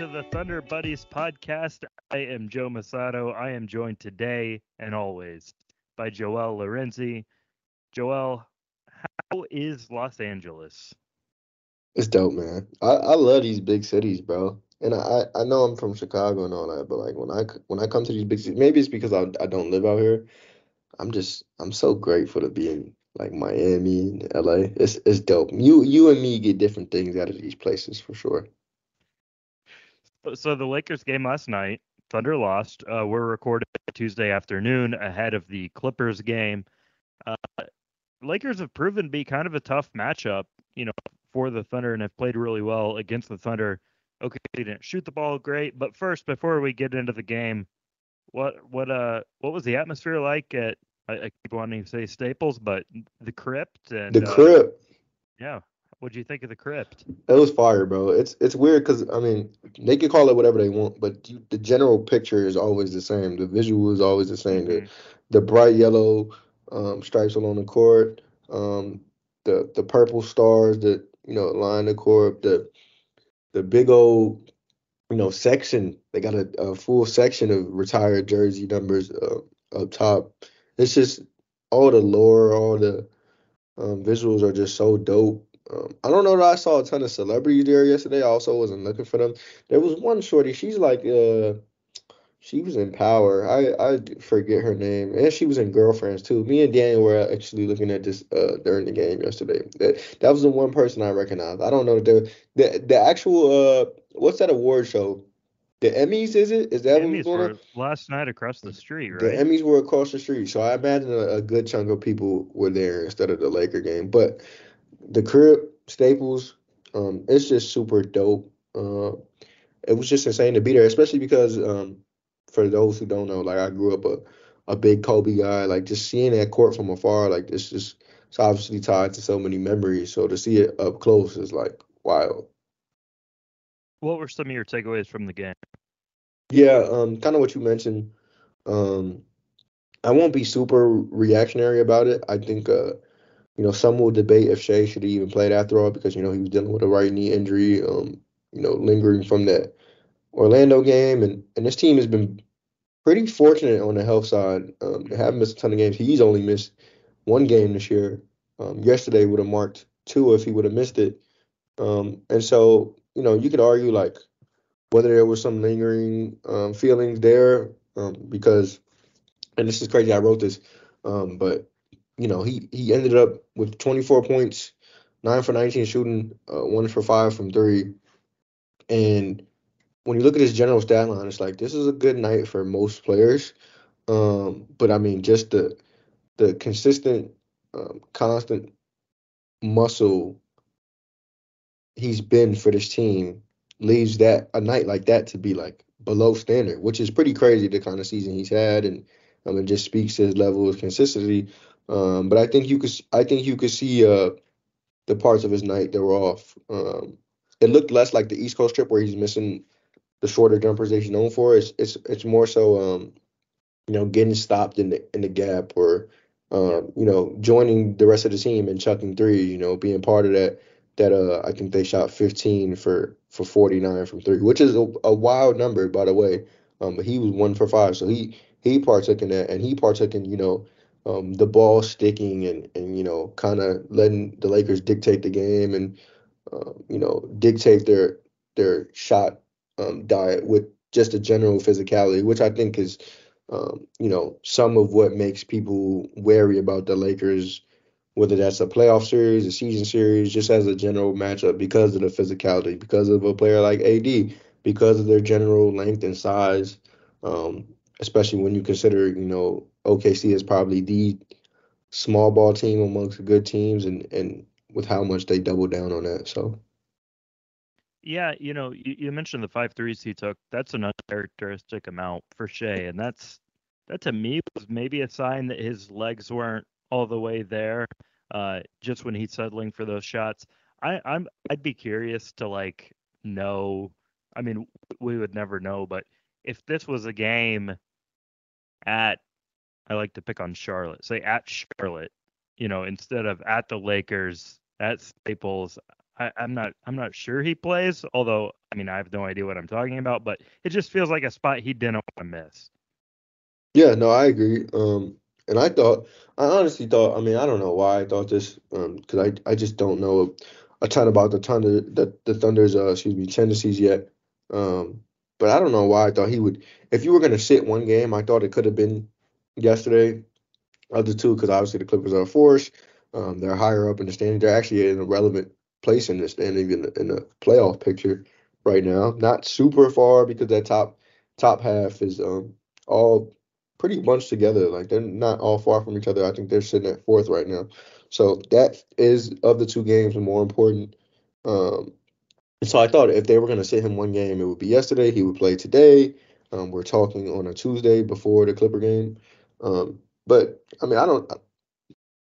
to the Thunder Buddies podcast. I am Joe Mussatto. I am joined today and always by Joel Lorenzi. Joel, how is Los Angeles? It's dope, man. I, I love these big cities, bro. And I, I know I'm from Chicago and all that, but like when I when I come to these big cities, maybe it's because I I don't live out here. I'm just I'm so grateful to be in like Miami and LA. It's it's dope. You you and me get different things out of these places for sure. So the Lakers game last night, Thunder lost. Uh, we're recording Tuesday afternoon ahead of the Clippers game. Uh, Lakers have proven to be kind of a tough matchup, you know, for the Thunder and have played really well against the Thunder. Okay, they didn't shoot the ball great, but first, before we get into the game, what what uh what was the atmosphere like at I, I keep wanting to say Staples, but the Crypt and the Crypt. Uh, yeah, What'd you think of the crypt? It was fire, bro. It's it's weird because I mean they can call it whatever they want, but you, the general picture is always the same. The visual is always the same. Mm-hmm. The the bright yellow um, stripes along the court, um, the the purple stars that you know line the court, the the big old you know section. They got a, a full section of retired jersey numbers uh, up top. It's just all the lore, all the um, visuals are just so dope. Um, I don't know that I saw a ton of celebrities there yesterday. I also wasn't looking for them. There was one shorty. She's like, uh, she was in Power. I I forget her name, and she was in Girlfriends too. Me and Daniel were actually looking at this uh, during the game yesterday. That that was the one person I recognized. I don't know the the the actual uh what's that award show? The Emmys is it? Is that Emmys were last night across the street, right? The Emmys were across the street, so I imagine a, a good chunk of people were there instead of the Laker game. But the crib Staples, um, it's just super dope. Uh, it was just insane to be there, especially because um, for those who don't know, like I grew up a, a big Kobe guy. Like just seeing that court from afar, like this just it's obviously tied to so many memories. So to see it up close is like wild. What were some of your takeaways from the game? Yeah, um, kind of what you mentioned. Um, I won't be super reactionary about it. I think uh, you know, some will debate if Shai should have even played after all because you know he was dealing with a right knee injury, um, you know, lingering from that Orlando game, and and this team has been pretty fortunate on the health side. Um, they haven't missed a ton of games. He's only missed one game this year. Um, yesterday would have marked two if he would have missed it. Um, and so, you know, you could argue like whether there was some lingering um, feelings there um, because, and this is crazy. I wrote this, um, but you know, he he ended up with 24 points, nine for 19 shooting, uh, one for five from three. And when you look at his general stat line, it's like this is a good night for most players. Um, but I mean, just the the consistent, um, constant muscle he's been for this team leaves that a night like that to be like below standard, which is pretty crazy. The kind of season he's had, and I mean, just speaks to his level of consistency. Um, but I think you could I think you could see uh, the parts of his night that were off. Um, it looked less like the East Coast trip where he's missing the shorter jumpers that he's known for. It's it's it's more so um, you know getting stopped in the in the gap or um, you know joining the rest of the team and chucking three. You know being part of that that uh I think they shot 15 for for 49 from three, which is a, a wild number by the way. Um, but he was one for five, so he he partook in that, and he partook in you know um, the ball sticking and, and you know kind of letting the Lakers dictate the game and uh, you know dictate their their shot um, diet with just a general physicality, which I think is um, you know some of what makes people wary about the Lakers, whether that's a playoff series, a season series, just as a general matchup because of the physicality, because of a player like AD, because of their general length and size. Um, especially when you consider, you know, OKC is probably the small ball team amongst good teams, and and with how much they double down on that. So. Yeah, you know, you, you mentioned the five threes he took. That's an uncharacteristic amount for Shai, and that's that to me was maybe a sign that his legs weren't all the way there. Uh, just when he's settling for those shots, I, I'm I'd be curious to like know. I mean, we would never know, but if this was a game at I like to pick on Charlotte. Say at Charlotte, you know, instead of at the Lakers, at Staples. I, am not I'm not sure he plays. Although I mean I have no idea what I'm talking about, but it just feels like a spot he didn't want to miss. Yeah, no, I agree. Um, and I thought, I honestly thought, I mean, I don't know why I thought this, um, because I I just don't know a ton about the Thunder, the the Thunder's, uh, excuse me, tendencies yet. Um, but I don't know why I thought he would. If you were gonna sit one game, I thought it could have been yesterday of the two, because obviously the Clippers are a force. Um, they're higher up in the standing. They're actually in a relevant place in the standing in the, in the playoff picture right now. Not super far because that top top half is um all pretty bunched together. Like they're not all far from each other. I think they're sitting at fourth right now. So that is of the two games the more important. Um, so I thought if they were going to sit him one game, it would be yesterday. He would play today. Um, we're talking on a Tuesday before the Clipper game. Um, but I mean, I don't,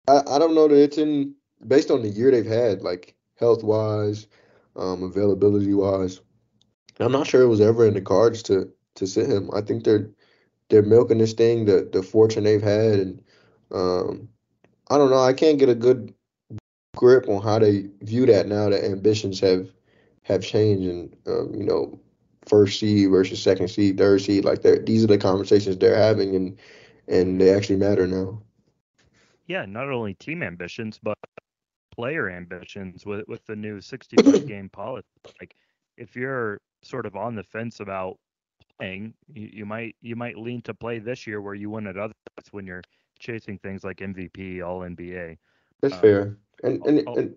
I, I don't know that it's in based on the year they've had, like health wise, um, availability wise. I'm not sure it was ever in the cards to to sit him. I think they're they're milking this thing, the the fortune they've had, and um, I don't know. I can't get a good grip on how they view that now that ambitions have have changed and um, you know first seed versus second seed, third seed. Like these are the conversations they're having, and and they actually matter now. Yeah, not only team ambitions, but player ambitions with with the new 65 game policy. Like if you're sort of on the fence about playing, you, you might you might lean to play this year where you win at other when you're chasing things like MVP, All NBA. That's um, fair, and and, and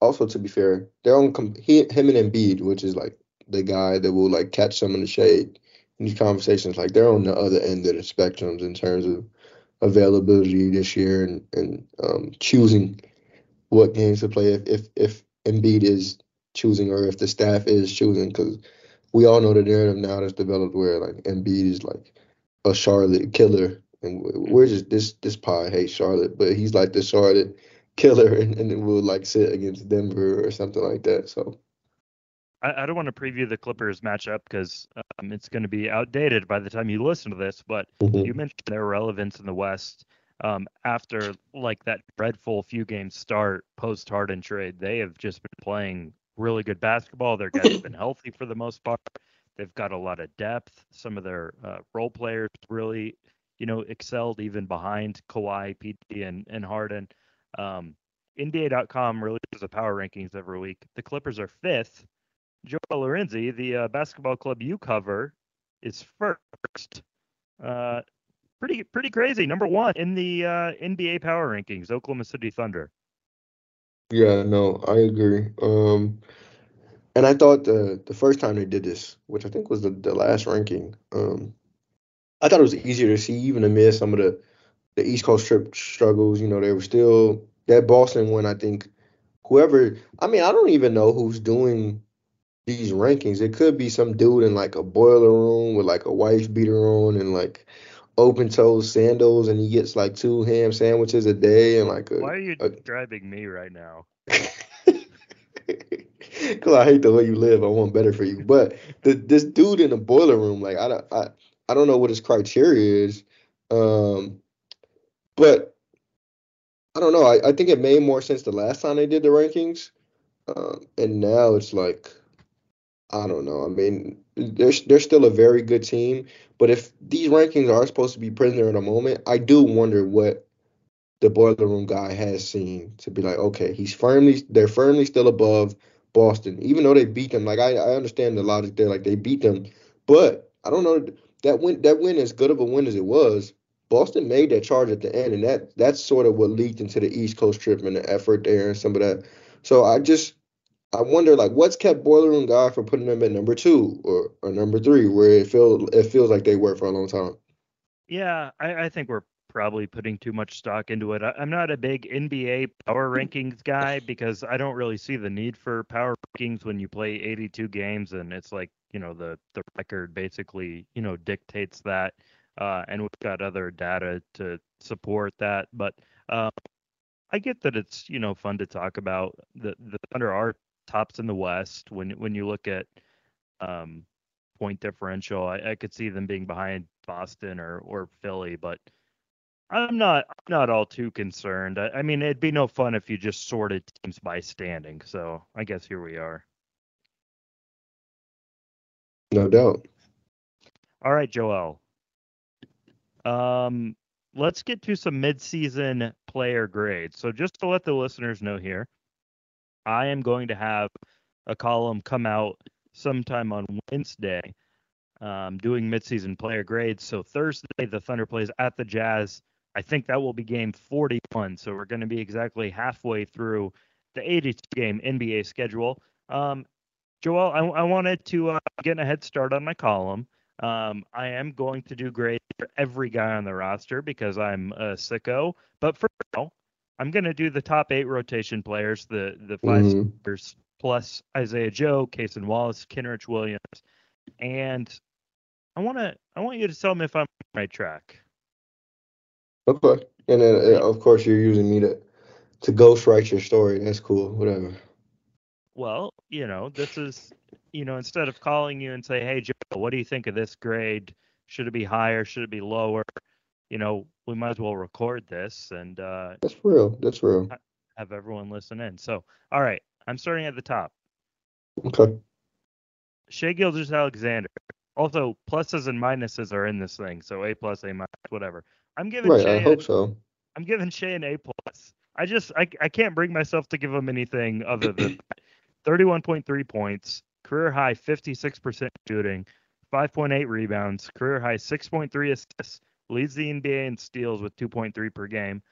also to be fair, they're on he, him and Embiid, which is like the guy that will like catch some in the shade these conversations. Like they're on the other end of the spectrums in terms of availability this year and and um, choosing what games to play if if if Embiid is choosing or if the staff is choosing because we all know the narrative now that's developed where like Embiid is like a Charlotte killer and we're just this this pod hates Charlotte but he's like the Charlotte killer and, and we'll like sit against Denver or something like that so I, I don't want to preview the Clippers matchup because um, it's going to be outdated by the time you listen to this but mm-hmm. you mentioned their relevance in the West um, after like that dreadful few game start post Harden trade, they have just been playing really good basketball. Their guys have been healthy for the most part. They've got a lot of depth. Some of their uh, role players really, you know, excelled even behind Kawhi, PG, and and Harden. Um, NBA.com releases the power rankings every week. The Clippers are fifth. Joe Lorenzi, the uh, basketball club you cover, is first. Uh, pretty pretty crazy. Number one in the uh, NBA power rankings, Oklahoma City Thunder. Yeah, no, I agree. Um, and I thought the the first time they did this, which I think was the, the last ranking, um, I thought it was easier to see even amid some of the the East Coast trip struggles. You know, they were still that Boston one. I think whoever, I mean, I don't even know who's doing these rankings. It could be some dude in like a boiler room with like a wife beater on and like open toe sandals and he gets like two ham sandwiches a day and like a, why are you a, driving me right now? Because i hate the way you live. I want better for you. But the, this dude in the boiler room like i don't I, I don't know what his criteria is um but i don't know. I, I think it made more sense the last time they did the rankings um and now it's like i don't know i mean they're, they're still a very good team. But if these rankings are supposed to be prisoner of the moment, I do wonder what the boiler room guy has seen to be like, okay, he's firmly, they're firmly still above Boston, even though they beat them. Like I, I understand the logic there, like they beat them, but I don't know that win. That win, as good of a win as it was, Boston made that charge at the end, and that that's sort of what leaked into the East Coast trip and the effort there and some of that. So I just I wonder like what's kept Boiler Room Guy from putting them at number two or, or number three, where it feel it feels like they were for a long time. Yeah, I, I think we're probably putting too much stock into it. I, am not a big NBA power rankings guy because I don't really see the need for power rankings when you play 82 games and it's like you know the the record basically you know dictates that, uh, and we've got other data to support that, but. Um, I get that it's you know fun to talk about. The the Thunder are tops in the West. When when you look at um, point differential, I, I could see them being behind Boston or or Philly, but I'm not I'm not all too concerned. I, I mean, it'd be no fun if you just sorted teams by standing. So I guess here we are. No doubt. All right, Joel. Um, let's get to some midseason player grades. So just to let the listeners know here, I am going to have a column come out sometime on Wednesday, um, doing midseason player grades. So Thursday, the Thunder plays at the Jazz. I think that will be game 41. So we're going to be exactly halfway through the 82 game NBA schedule. Um, Joel, I, I wanted to uh, get a head start on my column. Um, I am going to do grades for every guy on the roster because I'm a sicko. But for now, I'm going to do the top eight rotation players, the the 5 Mhm. starters, plus Isaiah Joe, Cason Wallace, Kenrich Williams, and I want to I want you to tell me if I'm on the right track. Okay. And then uh, of course you're using me to to ghostwrite your story. That's cool. Whatever. Well, you know, this is, you know, instead of calling you and say, hey, Joe, what do you think of this grade? Should it be higher? Should it be lower? You know, we might as well record this and uh, That's real. That's real. have everyone listen in. So, all right, I'm starting at the top. Okay. Shai Gilgeous-Alexander. Also, pluses and minuses are in this thing. So A plus, A minus, whatever. I'm giving Right. Shai I hope so. I'm giving Shai an A plus. I just I, I can't bring myself to give him anything other than 31.3 points, career high 56% shooting, 5.8 rebounds, career high 6.3 assists, leads the NBA in steals with 2.3 per game.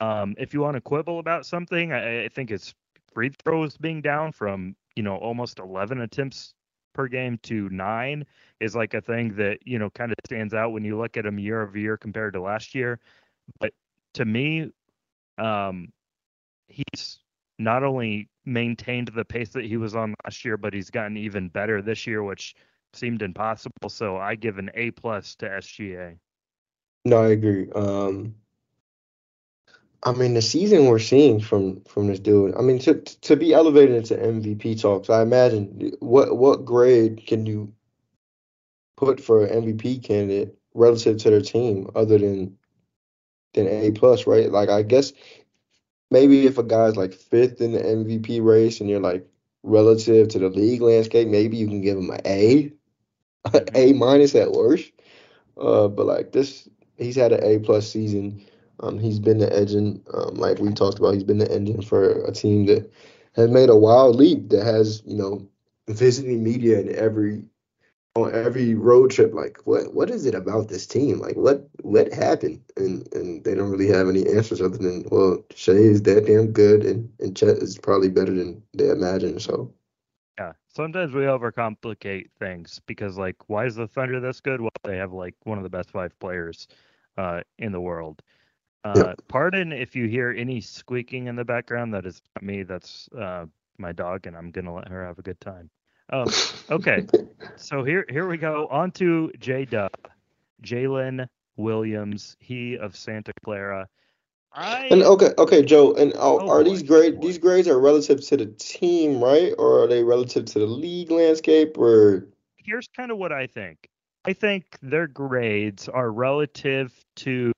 Um, if you want to quibble about something, I, I think it's free throws being down from you know almost 11 attempts per game to nine is like a thing that you know kind of stands out when you look at him year over year compared to last year. But to me, um, he's not only maintained the pace that he was on last year, but he's gotten even better this year, which seemed impossible. So I give an A plus to SGA. No, I agree. Um, I mean, the season we're seeing from from this dude. I mean, to to be elevated into MVP talks, I imagine what what grade can you put for an MVP candidate relative to their team other than than A plus, right? Like, I guess maybe if a guy's like fifth in the MVP race and you're like relative to the league landscape, maybe you can give him an A, A minus at worst. Uh, but like this, he's had an A plus season. Um, he's been the engine, um, like we talked about. He's been the engine for a team that has made a wild leap. That has, you know, visiting media in every on every road trip. Like, what what is it about this team? Like, what what happened? And and they don't really have any answers other than, well, Shai is that damn good, and and Chet is probably better than they imagine. So Yeah. Sometimes we overcomplicate things because like why is the Thunder this good? Well, they have like one of the best five players uh in the world. Uh Yeah. pardon if you hear any squeaking in the background, that is not me, that's uh my dog and I'm gonna let her have a good time. Um okay. So here here we go. On to J Dub. Jalen Williams, he of Santa Clara. I And okay, okay, Joe, and are, Oh, are boy. these grade Boy. these grades are relative to the team, right? Or are they relative to the league landscape or here's kind of what I think. I think their grades are relative to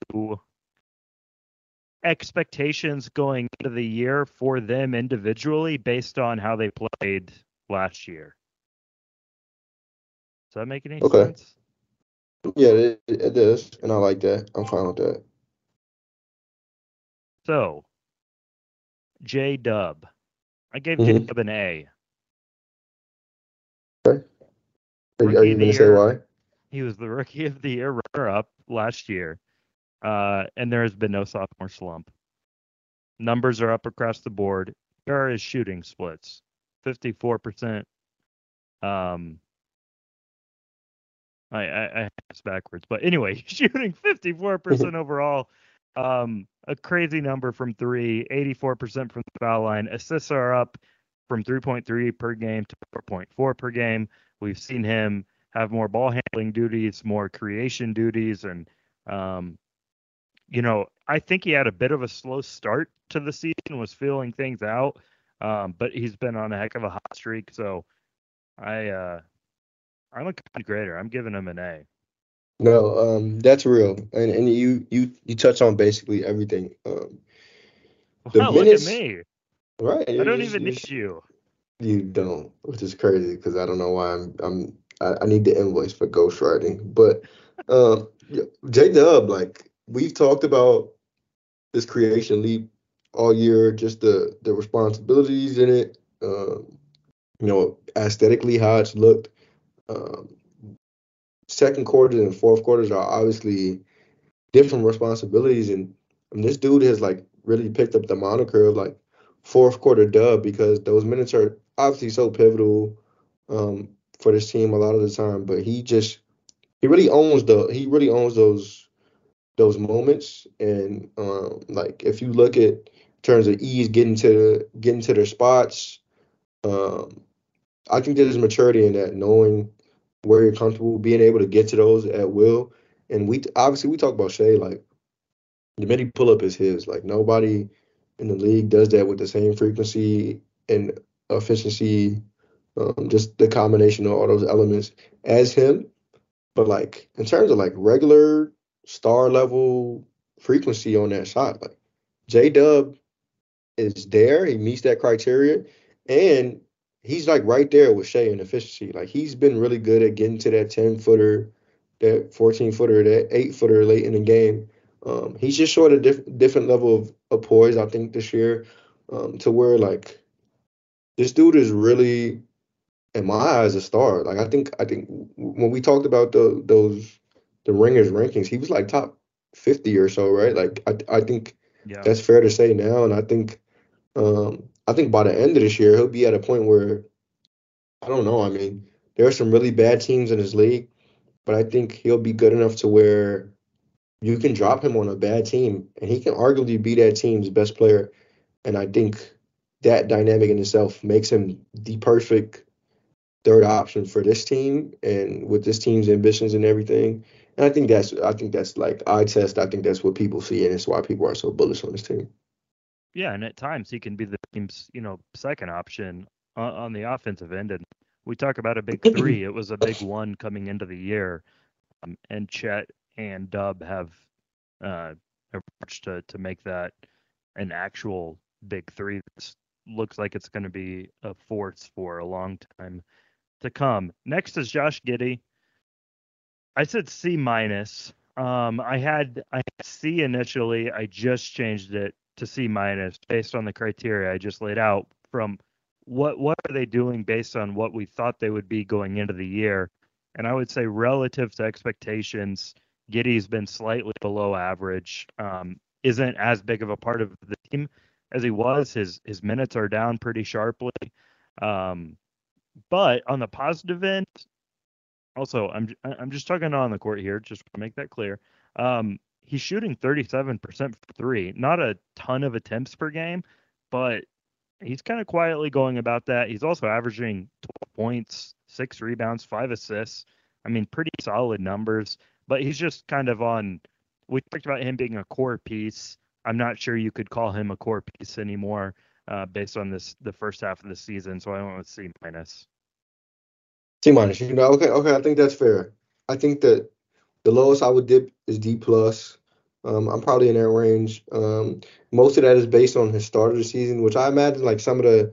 expectations going into the year for them individually based on how they played last year. Does that make any Okay. sense? yeah, it, does, and I like that. I'm fine with that. So, J Dub. I gave J Mhm. Dub an A. Are, are you gonna say why? He was the rookie of the year runner up last year. Uh, and there has been no sophomore slump. Numbers are up across the board. Here are his shooting splits 54%. Um, I, I, I have this backwards, but anyway, shooting 54% overall. Um, a crazy number from three, 84% from the foul line. Assists are up from 3.3 per game to 4.4 per game. We've seen him have more ball handling duties, more creation duties, and um, you know, I think he had a bit of a slow start to the season, was feeling things out, um, but he's been on a heck of a hot streak. So I, uh, I'm a kind grader. I'm giving him an A. No, um, that's real, and and you you you touch on basically everything. Um, the Wow, look at me. right? I don't even need you. you don't, which is crazy because I don't know why I'm I'm I, I need the invoice for ghostwriting. But um, J Dub, like we've talked about this creation leap all year, just the the responsibilities in it. Um, you know, aesthetically how it's looked. Um, second quarters and fourth quarters are obviously different responsibilities, and, and this dude has like really picked up the moniker of like fourth quarter dub because those minutes are obviously so pivotal um, for this team a lot of the time. But he just he really owns the he really owns those those moments, and um, like if you look at terms of ease getting to getting to their spots. Um, I think there's maturity in that, knowing where you're comfortable, being able to get to those at will. And we obviously we talk about Shai, like the minute pull up is his. Like nobody in the league does that with the same frequency and efficiency. Um, just the combination of all those elements as him. But like in terms of like regular star level frequency on that shot, like J Dub is there. He meets that criteria, and he's like right there with Shai in efficiency. Like he's been really good at getting to that 10 footer, that 14 footer, that eight footer late in the game. Um, he's just showed a diff- different level of, of poise, I think, this year, um, to where like this dude is really, in my eyes, a star. Like I think, I think when we talked about the those the ringers rankings, he was like top 50 or so, right? Like I, I think Yeah. that's fair to say now, and I think um, I think by the end of this year, he'll be at a point where I don't know. I mean, there are some really bad teams in his league, but I think he'll be good enough to where you can drop him on a bad team, and he can arguably be that team's best player. And I think that dynamic in itself makes him the perfect third option for this team, and with this team's ambitions and everything. And I think that's I think that's like eye test. I think that's what people see, and it's why people are so bullish on this team. Yeah, and at times he can be the team's, you know, second option on, on the offensive end. And we talk about a big three. It was a big one coming into the year, um, and Chet and Dub have uh, approached to to make that an actual big three. This looks like it's going to be a force for a long time to come. Next is Josh Giddey. I said C minus. Um, I had I had C initially. I just changed it to C minus based on the criteria I just laid out. From what what are they doing based on what we thought they would be going into the year? And I would say relative to expectations, Giddey's been slightly below average. Um, isn't as big of a part of the team as he was. His his minutes are down pretty sharply. Um, but on the positive end, also I'm I'm just talking on the court here, just to make that clear. Um, he's shooting 37% for three, not a ton of attempts per game, but he's kind of quietly going about that. He's also averaging 12 points, six rebounds, five assists. I mean, pretty solid numbers, but he's just kind of on. We talked about him being a core piece. I'm not sure you could call him a core piece anymore uh, based on this the first half of the season. So I went with C minus. C minus. You know, okay, okay. I think that's fair. I think that the lowest I would dip is D plus. Um, I'm probably in that range. Um, most of that is based on his start of the season, which I imagine like some of the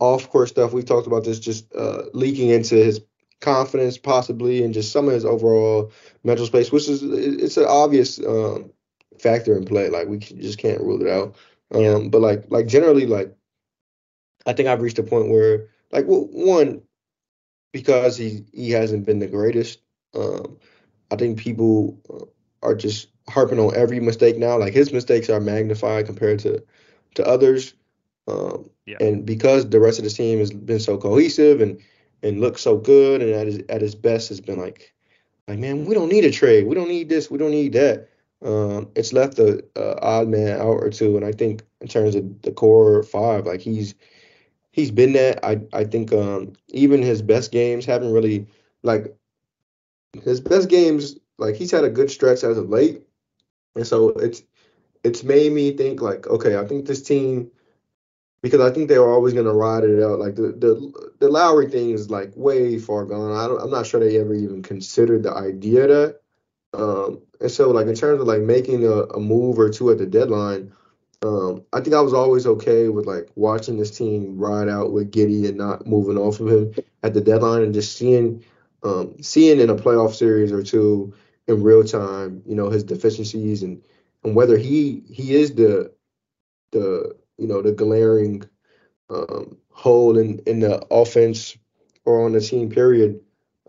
off court stuff we talked about this just uh, leaking into his confidence possibly and just some of his overall mental space, which is it's an obvious um, factor in play. Like we just can't rule it out. Um, Yeah. But like like generally like I think I've reached a point where like well, one because he he hasn't been the greatest. Um, I think people are just harping on every mistake now. Like his mistakes are magnified compared to to others. Um, Yeah. and because the rest of the team has been so cohesive and and looks so good and at his at his best has been like like man, we don't need a trade. We don't need this. We don't need that. Um, it's left a, a odd man out or two, and I think in terms of the core five, like he's he's been that. I I think um even his best games haven't really like his best games like he's had a good stretch as of late. And so it's it's made me think like, okay, I think this team because I think they were always gonna ride it out. Like the the the Lowry thing is like way far gone. I don't I'm not sure they ever even considered the idea that. Um, and so like in terms of like making a, a move or two at the deadline, um, I think I was always okay with like watching this team ride out with Giddey and not moving off of him at the deadline and just seeing um, seeing in a playoff series or two in real time, you know, his deficiencies and and whether he he is the the you know the glaring um, hole in in the offense or on the team period.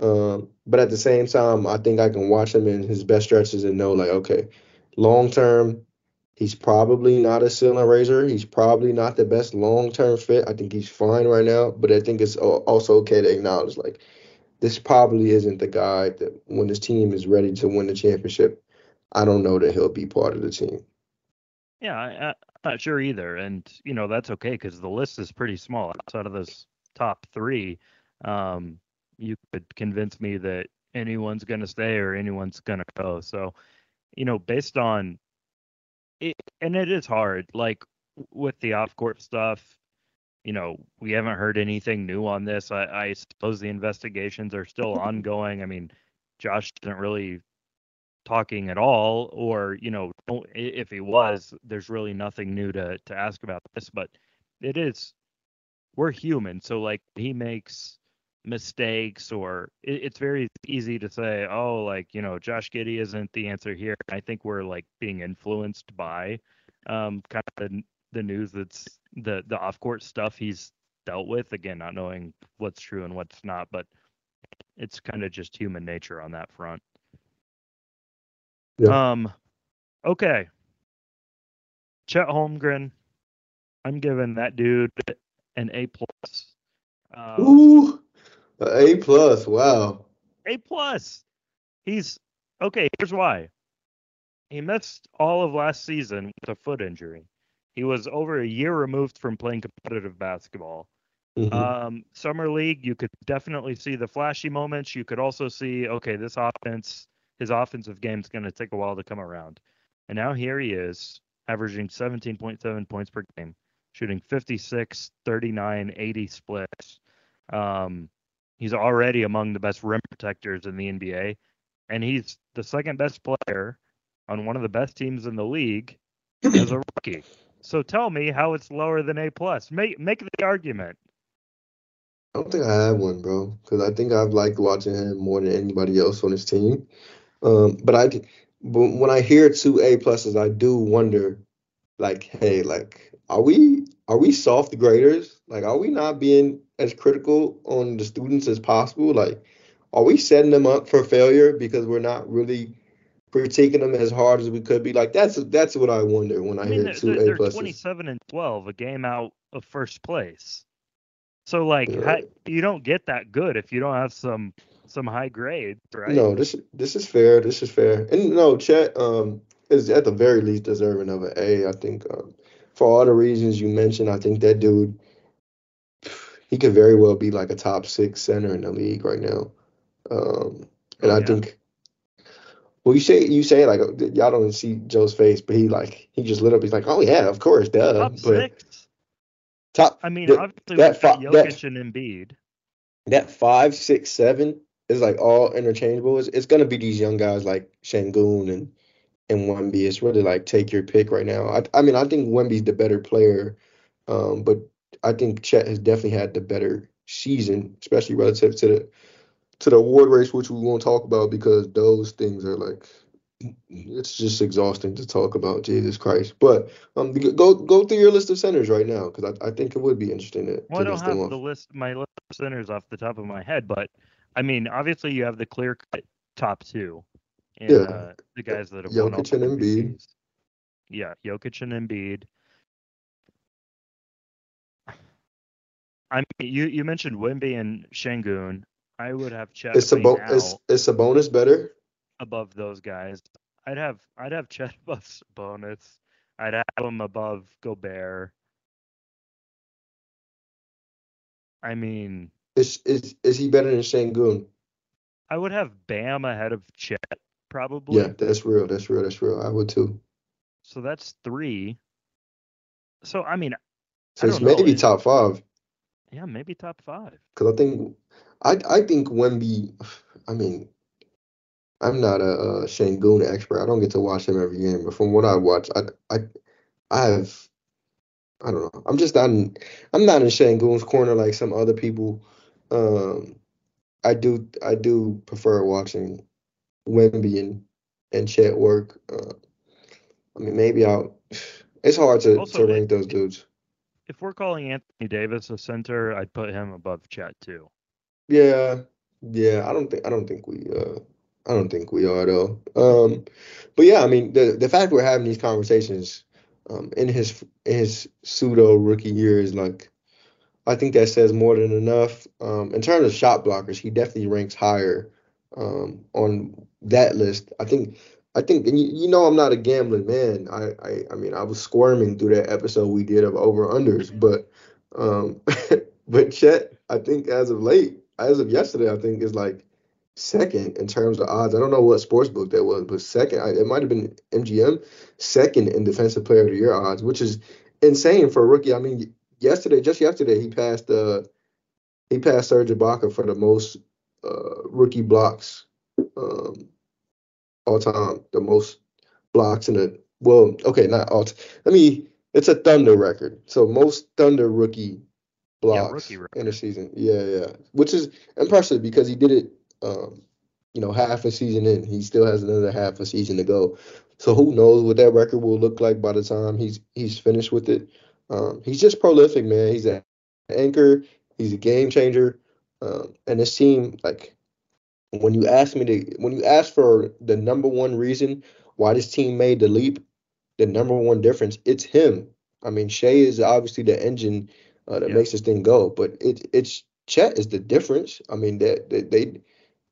Um, but at the same time, I think I can watch him in his best stretches and know like, okay, long term, he's probably not a ceiling raiser. He's probably not the best long term fit. I think he's fine right now, but I think it's also okay to acknowledge like this probably isn't the guy that when his team is ready to win the championship, I don't know that he'll be part of the team. Yeah, I, am not sure either, and you know that's okay because the list is pretty small outside of those top three. Um, you could convince me that anyone's going to stay or anyone's going to go. So, you know, based on it, and it is hard, like with the off court stuff, you know, we haven't heard anything new on this. I, I suppose the investigations are still ongoing. I mean, Josh isn't really talking at all, or you know, if he was, there's really nothing new to to ask about this. But it is, we're human, so like he makes mistakes, or it, it's very easy to say, oh, like you know, Josh Giddey isn't the answer here. I think we're like being influenced by um, kind of the, the news that's the the off court stuff he's dealt with. Again, not knowing what's true and what's not, but it's kind of just human nature on that front. Yeah. Um, okay. Chet Holmgren, I'm giving that dude an A plus. Um, Ooh, A plus. Wow. A plus. He's okay. Here's why. He missed all of last season with a foot injury. He was over a year removed from playing competitive basketball. Mm-hmm. Um, summer league, you could definitely see the flashy moments. You could also see, okay, this offense, his offensive game is going to take a while to come around. And now here he is, averaging 17.7 points per game, shooting 56, 39, 80 splits. Um, he's already among the best rim protectors in the NBA, and he's the second best player on one of the best teams in the league as a rookie. So tell me how it's lower than A plus. Make make the argument. I don't think I have one, bro, because I think I've liked watching him more than anybody else on his team. Um, but I, but when I hear two A pluses, I do wonder, like, hey, like, are we are we soft graders? Like, are we not being as critical on the students as possible? Like, are we setting them up for failure because we're not really taking them as hard as we could be. Like that's that's what I wonder when I, I mean, hear two A pluses. They're 27 and 12, a game out of first place. So like yeah. how, you don't get that good if you don't have some some high grades, right? No, this this is fair. This is fair. And no, Chet um is at the very least deserving of an A. I think um, for all the reasons you mentioned, I think that dude he could very well be like a top six center in the league right now. Um, and oh, I think well, you say you say like y'all don't see Joe's face, but he like he just lit up. He's like, oh yeah, of course, duh. Top but six. Top. I mean, obviously that fi- Jokic that, and Embiid. That five, six, seven is like all interchangeable. It's, it's gonna be these young guys like Sengun and and Wemby. It's really like take your pick right now. I I mean, I think Wemby's the better player, um, but I think Chet has definitely had the better season, especially relative to the to the award race, which we won't talk about because those things are like it's just exhausting to talk about. Jesus Christ! But um, go go through your list of centers right now because I, I think it would be interesting to. Well, to I don't have the list my list of centers off the top of my head, but I mean, obviously you have the clear cut top two. And, yeah. Uh, the guys that have Jokic won all and Embiid. Yeah, Jokic and Embiid. I mean, you you mentioned Wemby and Sengun. I would have Chet. It's Is, Sab- is, is Sabonis better? Above those guys, I'd have I'd have Chet above bonus. I'd have him above Gobert. I mean, is is is he better than Sengun? I would have Bam ahead of Chet, probably. Yeah, that's real. That's real. That's real. I would too. So that's three. So I mean, so it's maybe top five. Yeah, maybe top five. Because I think I I think Wemby. I mean, I'm not a, a Sengun expert. I don't get to watch him every game, but from what I watch, I I I have I don't know. I'm just not in, I'm not in Sengun's corner like some other people. Um, I do I do prefer watching Wemby and and Chet work. Uh, I mean, maybe I'll. It's hard to, also, to rank those dudes. If we're calling Anthony Davis a center, I'd put him above Chet too. Yeah, yeah. I don't think I don't think we uh I don't think we are though. Um, but yeah, I mean the the fact we're having these conversations um in his in his pseudo rookie year is like I think that says more than enough. Um, in terms of shot blockers, he definitely ranks higher um, on that list. I think I think and you, you know I'm not a gambling man. I, I I mean I was squirming through that episode we did of over unders, but um but Chet I think as of late, as of yesterday, I think is like second in terms of odds. I don't know what sports book that was, but second I, it might have been MGM second in defensive player of the year odds, which is insane for a rookie. I mean yesterday, just yesterday, he passed uh he passed Serge Ibaka for the most uh, rookie blocks um, all time, the most blocks in the well, okay, not all. Let me. It's a Thunder record, so most Thunder rookie blocks yeah, in a season. Yeah, yeah, which is impressive because he did it. Um, you know, half a season in, he still has another half a season to go. So who knows what that record will look like by the time he's he's finished with it. Um, he's just prolific, man. He's an anchor. He's a game changer. Um, and this team, like, when you ask me to, when you ask for the number one reason why this team made the leap, the number one difference, it's him. I mean, Shai is obviously the engine uh, that yeah. makes this thing go, but it, it's Chet is the difference. I mean, that they, they,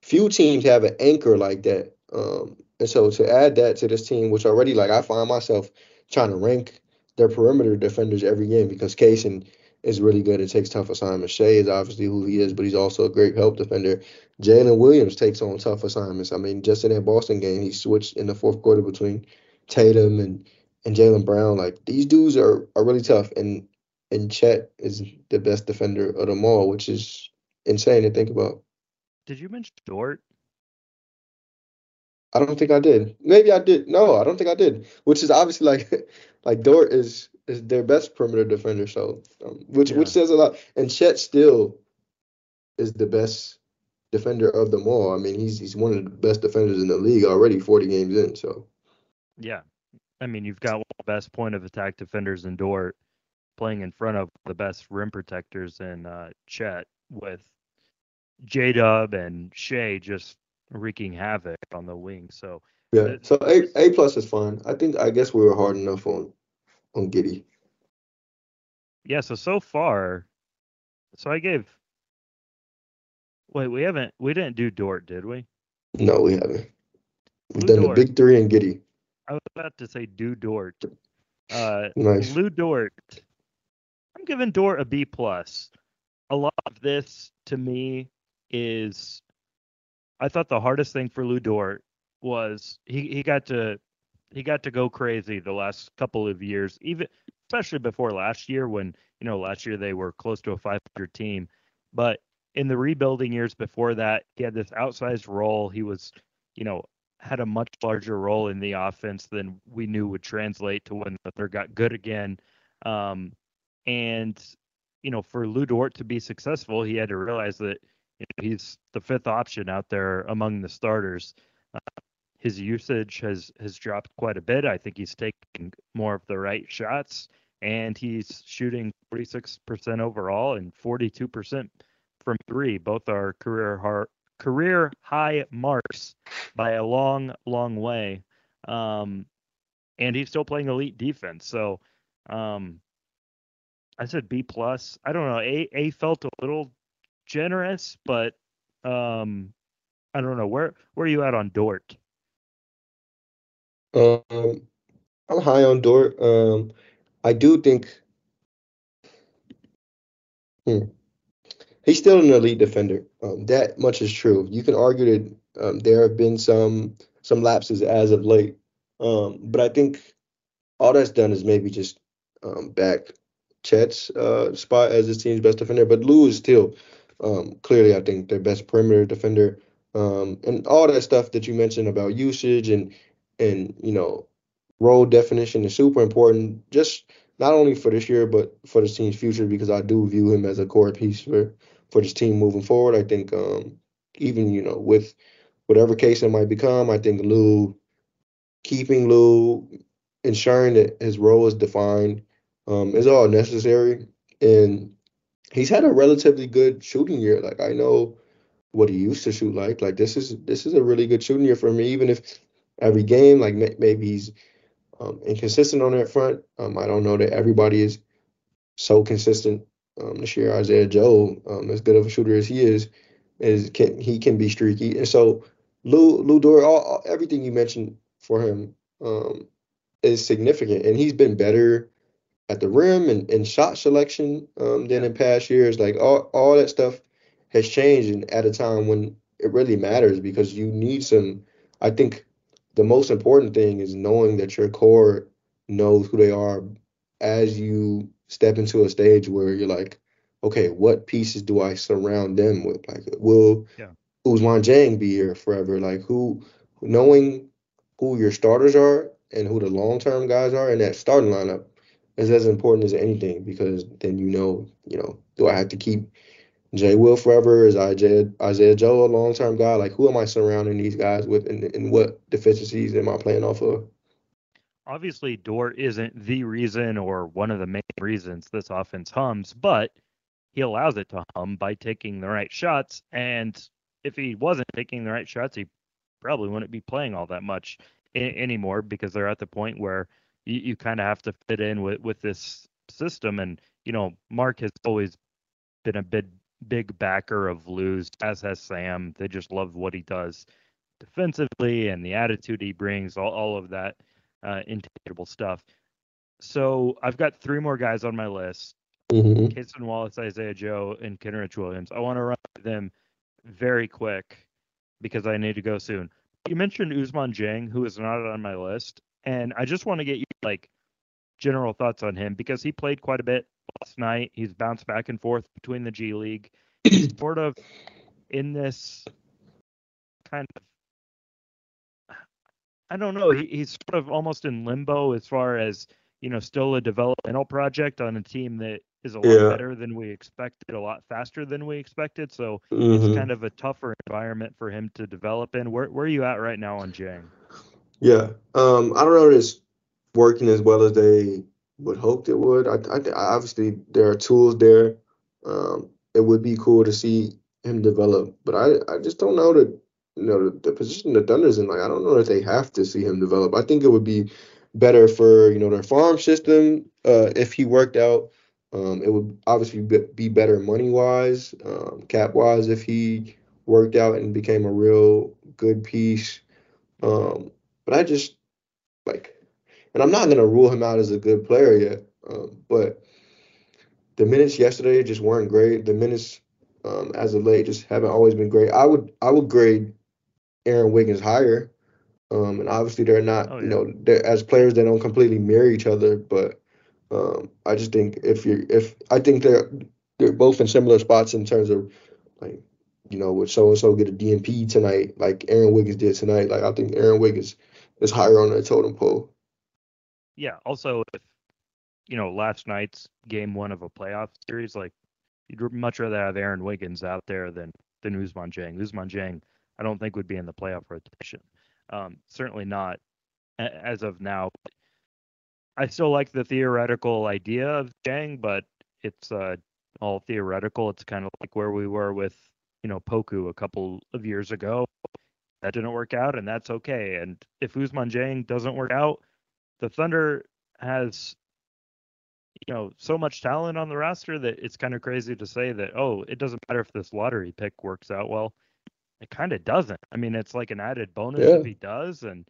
few teams have an anchor like that. Um, and so to add that to this team, which already like I find myself trying to rank their perimeter defenders every game because Cason is really good. It takes tough assignments. Shai is obviously who he is, but he's also a great help defender. Jalen Williams takes on tough assignments. I mean, just in that Boston game, he switched in the fourth quarter between Tatum and and Jaylen Brown. Like these dudes are are really tough, and and Chet is the best defender of them all, which is insane to think about. Did you mention Dort? I don't think I did. Maybe I did. No, I don't think I did. Which is obviously like like Dort is is their best perimeter defender. So um, which yeah. which says a lot. And Chet still is the best defender of them all. I mean, he's he's one of the best defenders in the league already, 40 games in. So yeah, I mean, you've got one of the best point of attack defenders in Dort playing in front of the best rim protectors in uh, Chet with J Dub and Shai just wreaking havoc on the wing. So yeah, so A A plus is fine. I think I guess we were hard enough on on Giddey. Yeah, so so far, so I gave. Wait, we haven't we didn't do Dort, did we? No, we haven't. We've Lou done Dort. the big three and Giddey. I was about to say do Dort. Uh, nice. Lu Dort. I'm giving Dort a B plus. A lot of this to me is I thought the hardest thing for Lou Dort was he, he got to he got to go crazy the last couple of years, even especially before last year when you know last year they were close to a 500 team, but in the rebuilding years before that, he had this outsized role. He was, you know, had a much larger role in the offense than we knew would translate to when the third got good again. Um, and you know, for Lu Dort to be successful, he had to realize that you know, he's the fifth option out there among the starters. Uh, his usage has has dropped quite a bit. I think he's taking more of the right shots, and he's shooting 46% overall and 42% from three. Both are career hard, career high marks by a long, long way. Um, and he's still playing elite defense. So, um, I said B plus. I don't know. A A felt a little generous, but um, I don't know where where are you at on Dort? Um, I'm high on Dort. Um, I do think hmm, he's still an elite defender. Um, that much is true. You can argue that um, there have been some some lapses as of late, um, but I think all that's done is maybe just um, back Chet's uh, spot as his team's best defender. But Lou is still um, clearly, I think, their best perimeter defender. um, and all that stuff that you mentioned about usage and and you know role definition is super important. Just not only for this year, but for this team's future, because I do view him as a core piece for for this team moving forward. I think um, even you know with whatever case it might become, I think Lou keeping Lou, ensuring that his role is defined, um, is all necessary. And he's had a relatively good shooting year. Like I know what he used to shoot like. Like this is this is a really good shooting year for me. Even if every game, like maybe he's um, inconsistent on that front. Um, I don't know that everybody is so consistent um, this year. Isaiah Joe, um, as good of a shooter as he is, is can he can be streaky. And so Lou Lou Dort, all, all, everything you mentioned for him um, is significant, and he's been better at the rim and, and shot selection um, than in past years. Like all all that stuff has changed, and at a time when it really matters because you need some. I think the most important thing is knowing that your core knows who they are as you step into a stage where you're like, okay, what pieces do I surround them with? Like, will yeah. Ousmane Dieng be here forever? Like, who, knowing who your starters are and who the long term guys are in that starting lineup is as important as anything because then you know, you know, do I have to keep Jay Will forever? Is Isaiah, Isaiah Joe a long term guy? Like, who am I surrounding these guys with and, and what deficiencies am I playing off of? Obviously, Dort isn't the reason or one of the main reasons this offense hums, but he allows it to hum by taking the right shots. And if he wasn't taking the right shots, he probably wouldn't be playing all that much anymore because they're at the point where you, you kind of have to fit in with, with this system. And, you know, Mark has always been a big, big backer of Lou's, as has Sam. They just love what he does defensively and the attitude he brings, all, all of that uh, intangible stuff. So I've got three more guys on my list. Mm-hmm. Wallace, Isaiah Joe, and Kenrich Williams. I want to run them very quick because I need to go soon. You mentioned Ousmane Dieng, who is not on my list, and I just want to get you like general thoughts on him because he played quite a bit last night. He's bounced back and forth between the G League. He's sort of in this kind of I don't know. He, he's sort of almost in limbo as far as you know, still a developmental project on a team that is a lot yeah. better than we expected, a lot faster than we expected. So mm-hmm. it's kind of a tougher environment for him to develop in. Where where are you at right now on Dieng? Yeah, um, I don't know if it's working as well as they would hoped it would. I, I obviously there are tools there. Um, it would be cool to see him develop, but I I just don't know that you know the, the position the Thunder's in. Like I don't know if they have to see him develop. I think it would be better for you know their farm system uh, if he worked out. Um, it would obviously be better money wise, um, cap wise if he worked out and became a real good piece. Um, but I just like, and I'm not gonna rule him out as a good player yet. Um, but the minutes yesterday just weren't great. The minutes um, as of late just haven't always been great. I would I would grade Aaron Wiggins higher. Um, and obviously they're not, oh, yeah. you know, as players they don't completely mirror each other. But um, I just think if you're, if I think they're they're both in similar spots in terms of like, you know, would so and so get a DNP tonight, like Aaron Wiggins did tonight. Like I think Aaron Wiggins is higher on the totem pole. Yeah. Also, if you know last night's game one of a playoff series, like you'd much rather have Aaron Wiggins out there than than Ousmane Dieng. Ousmane Dieng, I don't think would be in the playoff rotation. Um, certainly not as of now. I still like the theoretical idea of Dieng, but it's uh, all theoretical. It's kind of like where we were with, you know, Poku a couple of years ago. That didn't work out, and that's okay. And if Ousmane Dieng doesn't work out, the Thunder has, you know, so much talent on the roster that it's kind of crazy to say that, oh, it doesn't matter if this lottery pick works out well. It kind of doesn't. I mean, it's like an added bonus yeah. if he does, and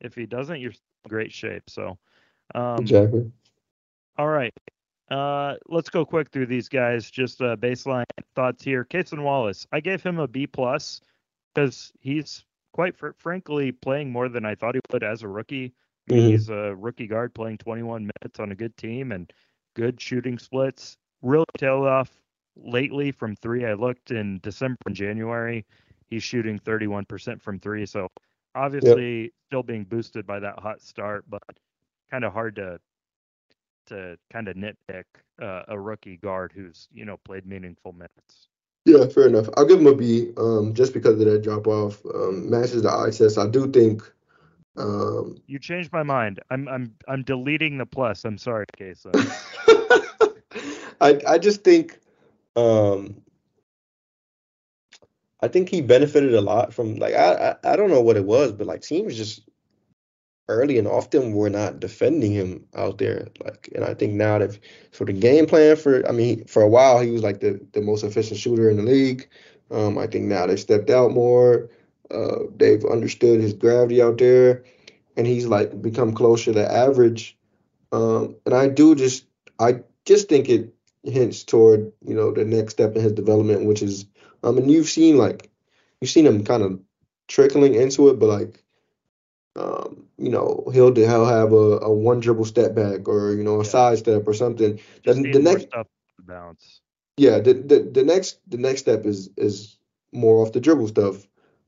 if he doesn't, you're in great shape. So, um, exactly. All right. Uh, let's go quick through these guys. Just uh, baseline thoughts here. Cason Wallace, I gave him a B plus because he's quite fr- frankly playing more than I thought he would as a rookie. Mm-hmm. He's a rookie guard playing 21 minutes on a good team and good shooting splits. Really tailed off lately from three. I looked in December and January. he's shooting 31% from three. So obviously yep. still being boosted by that hot start, but kind of hard to to kind of nitpick uh, a rookie guard who's you know played meaningful minutes. Yeah, fair enough. I'll give him a B, um, just because of that drop off. Um, matches the test. I do think. Um, you changed my mind. I'm I'm I'm deleting the plus. I'm sorry, Case. I I just think um I think he benefited a lot from like I, I I don't know what it was, but like teams just early and often were not defending him out there. Like, and I think now that for the game plan for, I mean, for a while he was like the the most efficient shooter in the league. Um, I think now they stepped out more. Uh, they've understood his gravity out there, and he's like become closer to average. Um, and I do just, I just think it hints toward you know the next step in his development, which is I mean you've seen like you've seen him kind of trickling into it, but like um, you know he'll he'll have a, a one dribble step back or you know a yeah. side step or something. Just the, the next bounce. Yeah, the, the the next the next step is is more off the dribble stuff.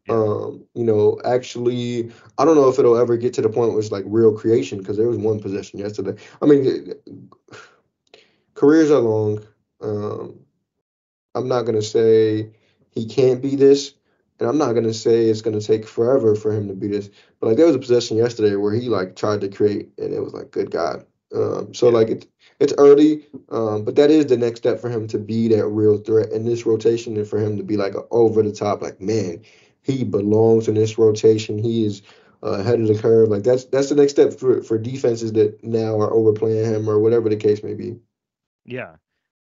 Yeah. Um, you know, actually, I don't know if it'll ever get to the point where it's like real creation because there was one possession yesterday. I mean, careers are long. Um, I'm not gonna say he can't be this, and I'm not gonna say it's gonna take forever for him to be this. But like there was a possession yesterday where he like tried to create, and it was like, good God. Um, so like it's it's early, um, but that is the next step for him to be that real threat in this rotation, and for him to be like over the top, like man, he belongs in this rotation. He is uh, ahead of the curve. Like that's that's the next step for for defenses that now are overplaying him or whatever the case may be. Yeah.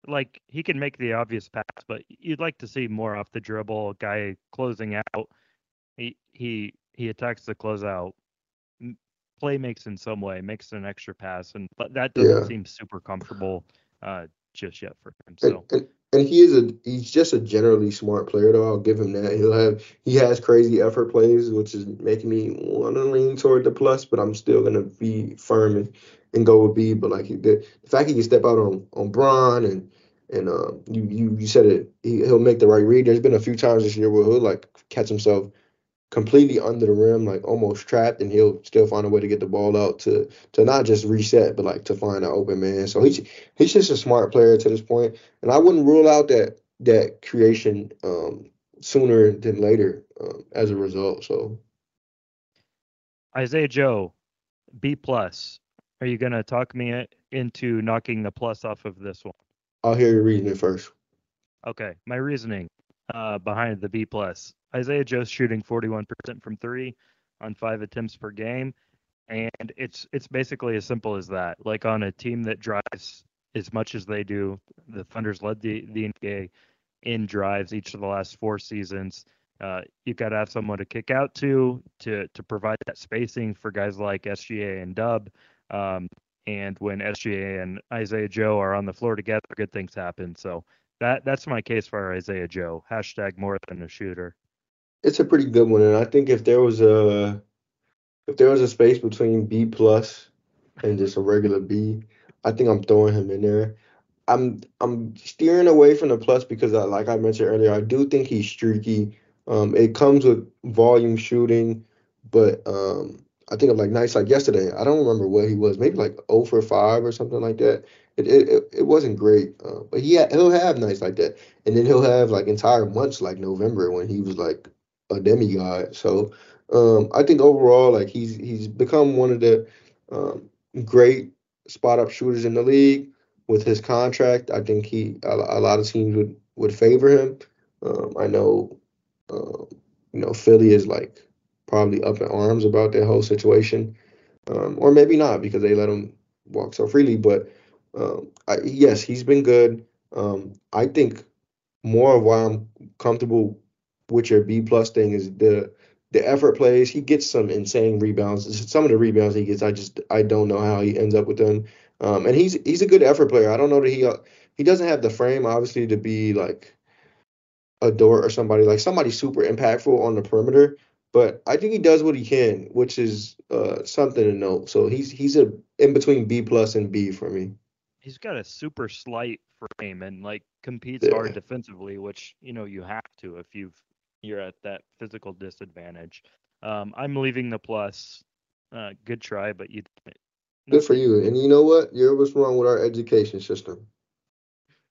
Like he can make the obvious pass, but you'd like to see more off the dribble, guy closing out. He he he attacks the closeout, play makes in some way, makes an extra pass, and but that doesn't yeah. seem super comfortable uh, just yet for him. So. And, and, and he is a he's just a generally smart player though. I'll give him that. He'll have he has crazy effort plays, which is making me want to lean toward the plus, but I'm still gonna be firm and and go with B. But like the, the fact he can step out on on Bron and and uh, you you you said it, he, he'll make the right read. There's been a few times this year where he'll like catch himself completely under the rim, like almost trapped, and he'll still find a way to get the ball out to to not just reset, but like to find an open man. So he's he's just a smart player to this point, and I wouldn't rule out that that creation um, sooner than later um, as a result. So Isaiah Joe, B plus. Are you gonna talk me into knocking the plus off of this one? I'll hear your reasoning first. Okay, my reasoning uh, behind the B plus. Isaiah Joe's shooting 41% from three on five attempts per game, and it's it's basically as simple as that. Like on a team that drives as much as they do, the Thunder's led the the NBA in drives each of the last four seasons. Uh, you got to have someone to kick out to to to provide that spacing for guys like SGA and Dub. Um, and when SGA and Isaiah Joe are on the floor together, good things happen. So that that's my case for Isaiah Joe. Hashtag more than a shooter. It's a pretty good one, and I think if there was a if there was a space between B plus and just a regular B, I think I'm throwing him in there. I'm I'm steering away from the plus because I, like I mentioned earlier, I do think he's streaky. Um, it comes with volume shooting, but um, I think of like nights like yesterday. I don't remember what he was, maybe like 0 for 5 or something like that. It it, it wasn't great, uh, but he ha- he'll have nights like that, and then he'll have like entire months like November when he was like a demigod. So um, I think overall, like he's he's become one of the um, great spot up shooters in the league. With his contract, I think he a, a lot of teams would would favor him. Um, I know, uh, you know, Philly is like probably up in arms about that whole situation, um, or maybe not because they let him walk so freely. But um, I, yes, he's been good. Um, I think more of why I'm comfortable with your B plus thing is the the effort plays. He gets some insane rebounds. Some of the rebounds he gets, I just I don't know how he ends up with them. Um, and he's he's a good effort player. I don't know that he uh, he doesn't have the frame obviously to be like a Dort or somebody like somebody super impactful on the perimeter. But I think he does what he can, which is uh, something to note. So he's he's a in between B plus and B for me. He's got a super slight frame and like competes yeah. hard defensively, which you know you have to if you've you're at that physical disadvantage. Um, I'm leaving the plus. Uh, good try, but you. Good for you. And you know what? You're what's wrong with our education system.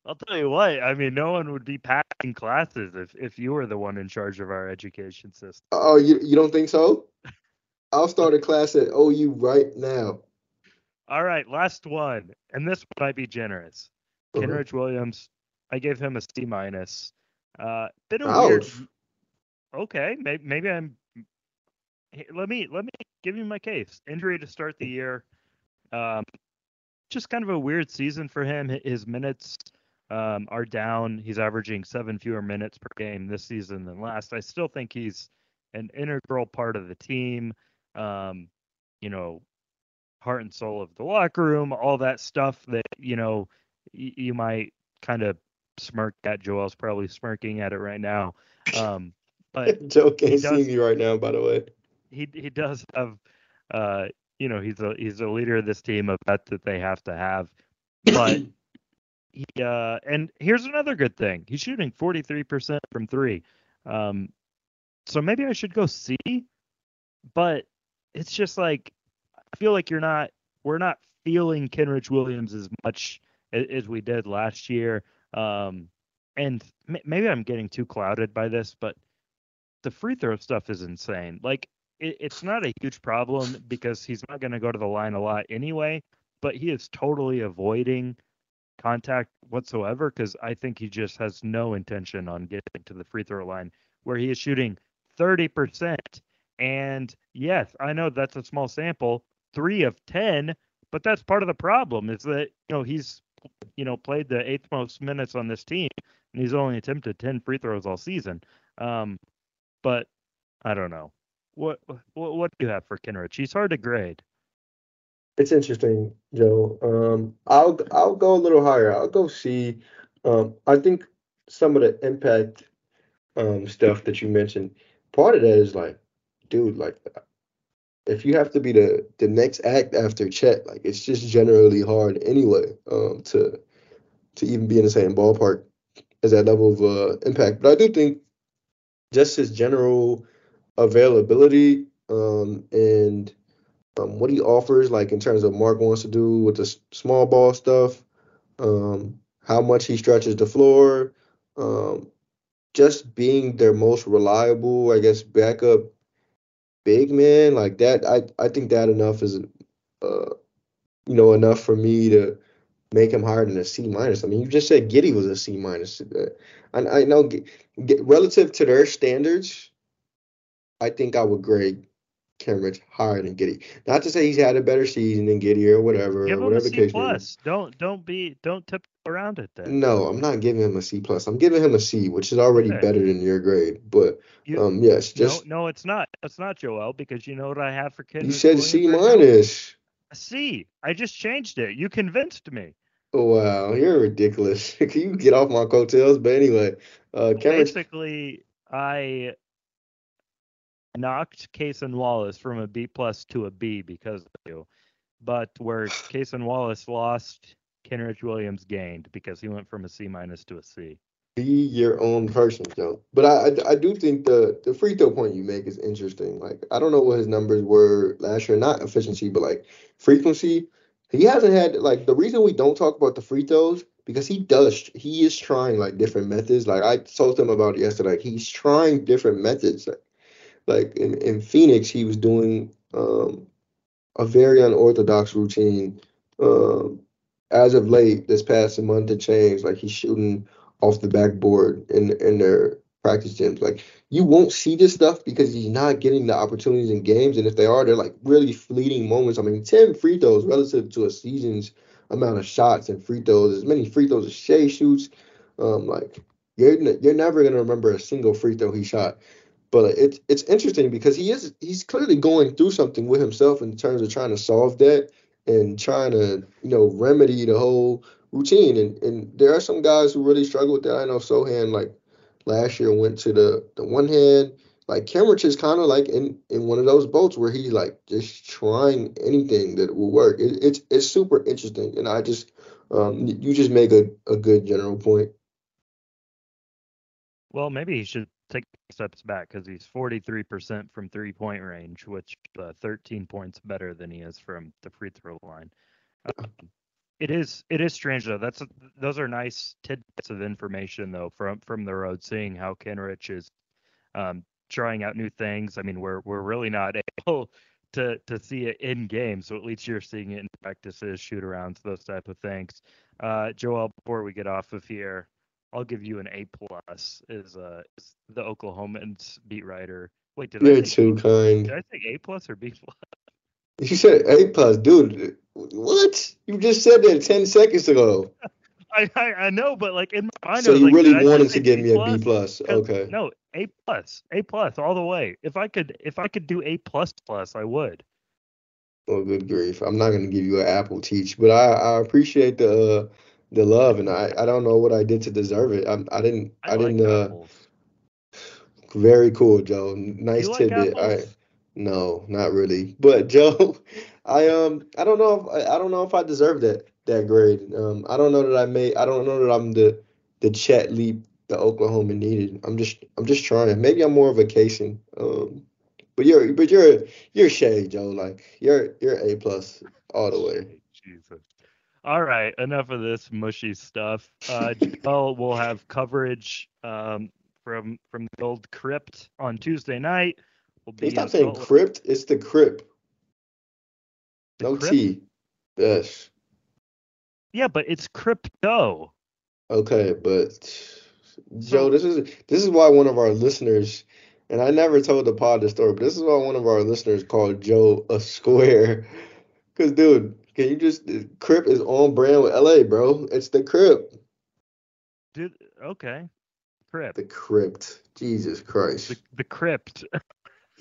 I'll tell you what. I mean, no one would be passing classes if if you were the one in charge of our education system. Oh, you you don't think so? I'll start a class at OU right now. All right, last one, and this one might be generous. Uh-huh. Kenrich Williams, I gave him a C minus. Uh, bit of Ouch. weird. Okay, maybe, maybe I'm. Hey, Let me let me give you my case. Injury to start the year. Um, just kind of a weird season for him. His minutes um, are down. He's averaging seven fewer minutes per game this season than last. I still think he's an integral part of the team. Um, you know, heart and soul of the locker room, all that stuff that you know y- you might kind of smirk at. Joel's probably smirking at it right now. Um, but Joe can't does- see me right now, by the way. he he does have uh you know he's a he's a leader of this team a vet that they have to have but he uh and here's another good thing. He's shooting 43% from 3 um so maybe I should go see, but it's just like I feel like you're not we're not feeling Kenrich Williams as much as, as we did last year. Um and m- maybe I'm getting too clouded by this but the free throw stuff is insane. Like it, it's not a huge problem because he's not going to go to the line a lot anyway, but he is totally avoiding contact whatsoever because I think he just has no intention on getting to the free throw line where he is shooting 30%. And yes, I know that's a small sample, three of 10, but that's part of the problem is that, you know, he's, you know, played the eighth most minutes on this team and he's only attempted 10 free throws all season. Um, but I don't know. What what what do you have for Kenrich? He's hard to grade. It's interesting, Joe. Um, I'll I'll go a little higher. I'll go see. Um, I think some of the impact um stuff that you mentioned, part of that is like, dude, like if you have to be the the next act after Chet, like it's just generally hard anyway, um, to to even be in the same ballpark as that level of uh, impact. But I do think just his general availability um, and um, what he offers, like in terms of Mark wants to do with the small ball stuff, um, how much he stretches the floor, um, just being their most reliable, I guess, backup big man like that. I I think that enough is, uh, you know, enough for me to make him higher than a C minus. I mean, you just said Giddey was a C minus. Uh, I I know relative to their standards, I think I would grade Kenrich higher than Giddey. Not to say he's had a better season than Giddey or whatever, Give or him whatever a the case plus. Don't don't be don't tip around it then. No, I'm not giving him a C plus. I'm giving him a C, which is already Okay. better than your grade. But You, um, yes, just no no it's not. It's not Joel because you know what I have for Kenrich you said Williams C minus. A C. I just changed it. You convinced me. Wow, you're ridiculous. Can you get off my coattails? But anyway, uh, Kenrich, Basically, I knocked Cason Wallace from a B plus to a B because of you. But where Cason Wallace lost, Kenrich Williams gained because he went from a C minus to a C. be your own person, Joe. But I, I, I do think the the free throw point you make is interesting. Like I don't know what his numbers were last year, not efficiency, but like frequency. He hasn't had like the reason we don't talk about the free throws because he does he is trying like different methods. Like I told him about it yesterday. Like he's trying different methods. Like, like in, in Phoenix, he was doing um a very unorthodox routine. Um, as of late, this past month, it changed. Like he's shooting off the backboard in in their practice gyms. Like you won't see this stuff because he's not getting the opportunities in games, and if they are, they're like really fleeting moments. I mean, ten free throws relative to a season's amount of shots and free throws, as many free throws as Shai shoots. Um, like you're you're never gonna remember a single free throw he shot. But it's it's interesting because he is he's clearly going through something with himself in terms of trying to solve that and trying to you know remedy the whole routine. And and there are some guys who really struggle with that. I know Sochan like last year went to the the one hand. Like Kenrich is kind of like in in one of those boats where he's like just trying anything that will work. It, it's it's super interesting, and I just um you just make a, a good general point. Well, maybe he should steps back because he's 43% from three point range, which uh, 13 points better than he is from the free throw line. Um, it is it is strange though. That's those are nice tidbits of information though from from the road, seeing how Kenrich is um, trying out new things. I mean, we're we're really not able to to see it in game, so at least you're seeing it in practices, shoot arounds, those type of things. Uh, Joel, before we get off of here, I'll give you an A plus. Is uh is the Oklahoman's beat writer? Wait, did You're I too say, kind. did I say A plus or B plus? You said A plus, dude. What? You just said that ten seconds ago. I, I I know, but like in my mind, I So you like, really wanted to give me a? B plus. Okay. No, A plus, A plus, all the way. If I could, if I could do A plus plus, I would. Oh, good grief. I'm not gonna give you an apple teach, but I, I appreciate the uh, the love, and I, I don't know what I did to deserve it. I, I didn't I, I, like didn't. Uh, apples. very cool, Joe. Nice You like tidbit. I no, not really, but Joe, I um I don't know if I, I don't know if I deserve that that grade. Um, I don't know that I made. I don't know that I'm the the Chet leap the Oklahoma needed. I'm just I'm just trying. Maybe I'm more of a casing. Um, but you're but you're you're Shai, Joe. Like you're you're A plus all the way. Jesus. All right, enough of this mushy stuff. Uh, Joel will have coverage um, from from the old crypt on Tuesday night. We'll be stop saying Salt crypt? It's the crypt. The No crypt? T. Yes. Yeah, but it's crypto. Okay, but Joe, this is this is why one of our listeners, and I never told the pod the story, but this is why one of our listeners called Joe a square. Cause dude, can you just Crip is on brand with LA, bro. It's the Crip. Dude, okay. Crypt. The Crypt. Jesus Christ. The, the crypt.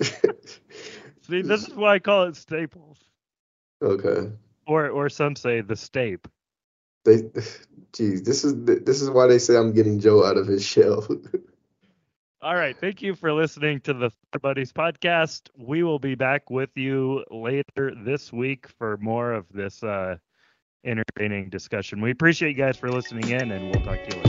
See, this is why I call it Staples. Okay. Or or some say the Stape. They geez, this is this is why they say I'm getting Joe out of his shell. All right. Thank you for listening to the Thunder Buddies podcast. We will be back with you later this week for more of this uh, entertaining discussion. We appreciate you guys for listening in, and we'll talk to you later.